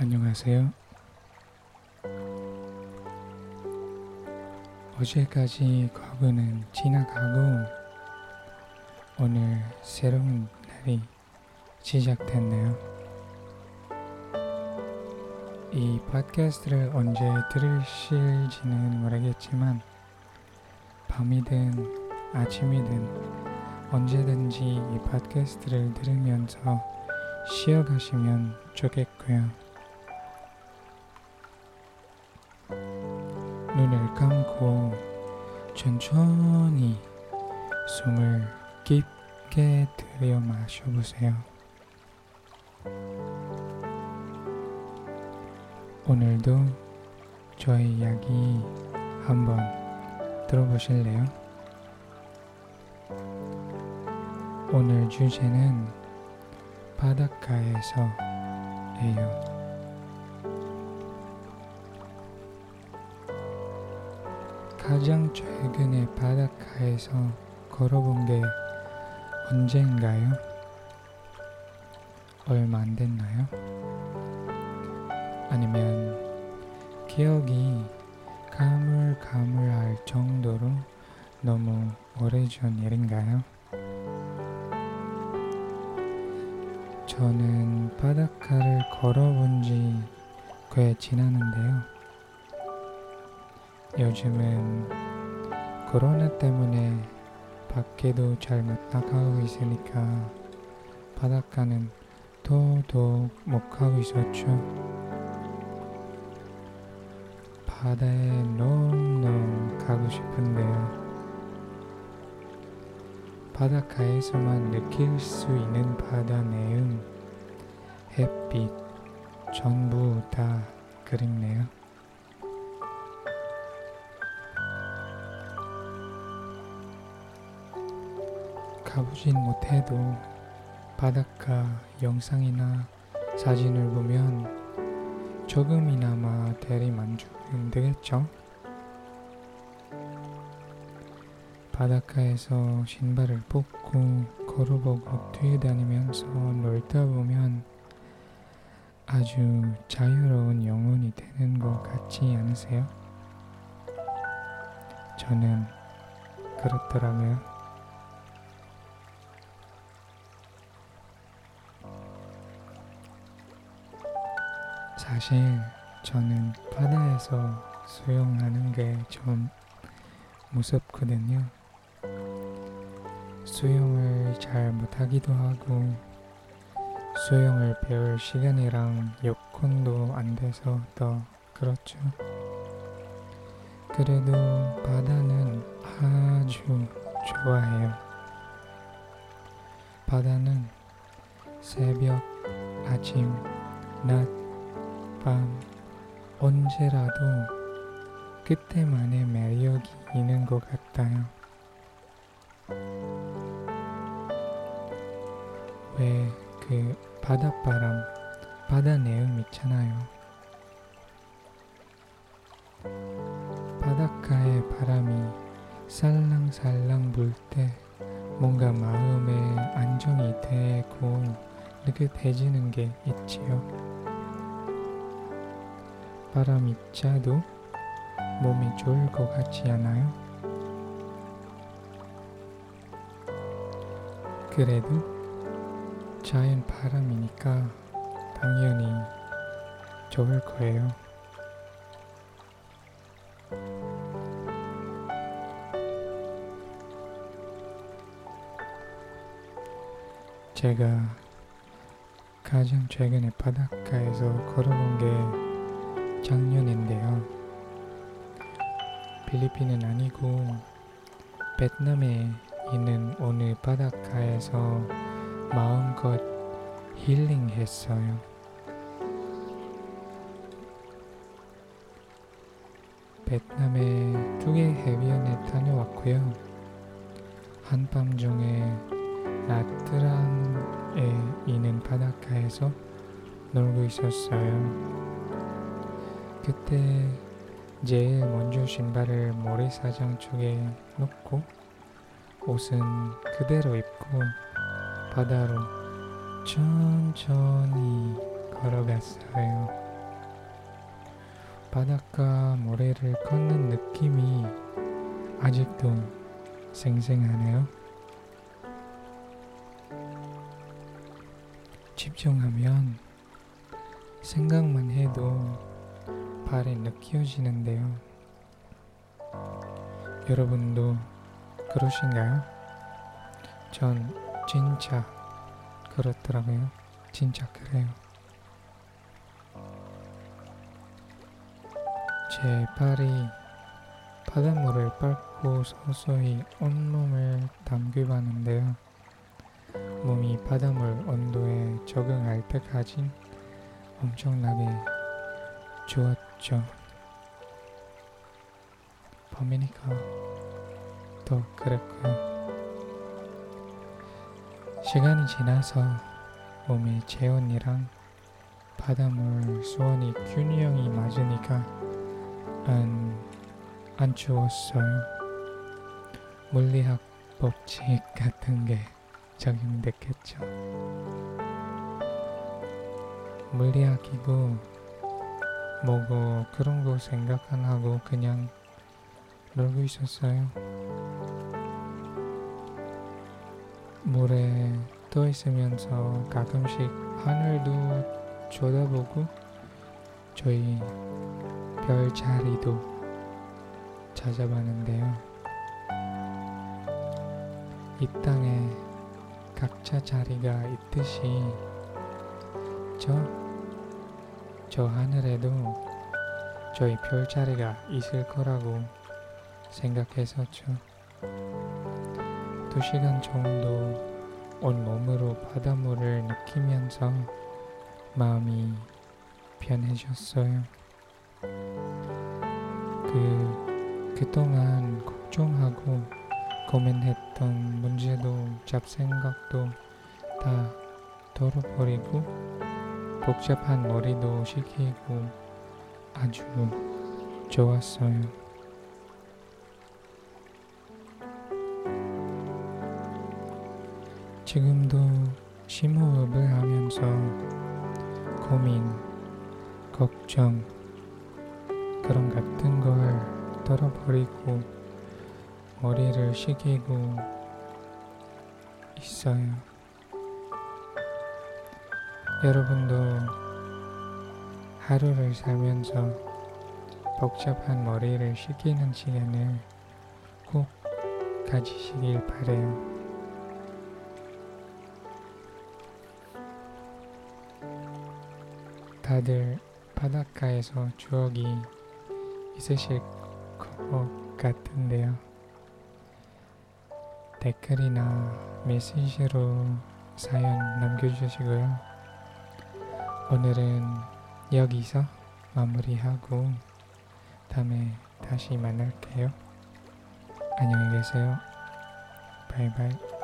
안녕하세요. 어제까지 과거는 지나가고 오늘 새로운 날이 시작됐네요. 이 팟캐스트를 언제 들으실지는 모르겠지만 밤이든 아침이든 언제든지 이 팟캐스트를 들으면서 쉬어가시면 좋겠고요. 눈을 감고 천천히 숨을 깊게 들여 마셔보세요. 오늘도 저의 이야기 한번 들어보실래요? 오늘 주제는 바닷가에서예요. 가장 최근에 바닷가에서 걸어본 게 언제인가요? 얼마 안 됐나요? 아니면 기억이 가물가물할 정도로 너무 오래전 일인가요? 저는 바닷가를 걸어본 지 꽤 지났는데요. 요즘은 코로나 때문에 밖에도 잘 못 나가고 있으니까 바닷가는 더더욱 못 가고 있었죠. 바다에 너무너무 가고 싶은데요. 바닷가에서만 느낄 수 있는 바다 내음, 햇빛, 전부 다 그립네요. 가보진 못해도 바닷가 영상이나 사진을 보면 조금이나마 대리 만족은 되겠죠? 바닷가에서 신발을 벗고 걸어보고 뛰어다니면서 놀다 보면 아주 자유로운 영혼이 되는 것 같지 않으세요? 저는 그렇더라고요. 사실 저는 바다에서 수영하는 게 좀 무섭거든요. 수영을 잘 못하기도 하고 수영을 배울 시간이랑 여건도 안 돼서 더 그렇죠. 그래도 바다는 아주 좋아해요. 바다는 새벽, 아침, 낮, 밤 언제라도 그때만의 매력이 있는 것 같아요. 왜 그 바닷바람, 바다 내음 있잖아요. 바닷가의 바람이 살랑살랑 불 때 뭔가 마음에 안정이 되고 느긋해지는 게 있지요. 바람이 짜도 몸이 좋을 것 같지 않아요? 그래도 자연 바람이니까 당연히 좋을 거예요. 제가 가장 최근에 바닷가에서 걸어본 게 작년인데요. 필리핀은 아니고 베트남에 있는 어느 바닷가에서 마음껏 힐링했어요. 베트남의 두개 해변에 다녀왔고요. 한밤중에 나트랑에 있는 바닷가에서 놀고 있었어요. 그때 제일 먼저 신발을 모래사장 쪽에 놓고 옷은 그대로 입고 바다로 천천히 걸어갔어요. 바닷가 모래를 걷는 느낌이 아직도 생생하네요. 집중하면 생각만 해도 발이 느껴지는데요. 여러분도 그러신가요? 전 진짜 그렇더라고요. 진짜 그래요. 제 발이 바닷물을 밟고 서서히 온몸을 담그봤는데요. 몸이 바닷물 온도에 적응할 때까진 엄청나게 좋았 죠. 범이니까 더 그랬고요. 시간이 지나서 몸의 체온이랑 바닷물 수온이 균형이 맞으니까 안, 안 추웠어요. 물리학 법칙 같은 게 적용됐겠죠. 물리학이고 뭐고 그런 거 생각 안 하고 그냥 놀고 있었어요. 모래 떠 있으면서 가끔씩 하늘도 쳐다보고 저희 별자리도 찾아봤는데요. 이 땅에 각자 자리가 있듯이 저, 저 하늘에도 저희 별자리가 있을 거라고 생각했었죠. 두 시간 정도 온몸으로 바닷물을 느끼면서 마음이 편해졌어요. 그, 그동안 걱정하고 고민했던 문제도 잡생각도 다 덜어버리고 복잡한 머리도 식히고 아주 좋았어요. 지금도 심호흡을 하면서 고민, 걱정, 그런 같은 걸 덜어버리고 머리를 식히고 있어요. 여러분도 하루를 살면서 복잡한 머리를 식히는 시간을 꼭 가지시길 바래요. 다들 바닷가에서 추억이 있으실 것 같은데요. 댓글이나 메시지로 사연 남겨주시고요. 오늘은 여기서 마무리하고 다음에 다시 만날게요. 안녕히 계세요. 바이바이.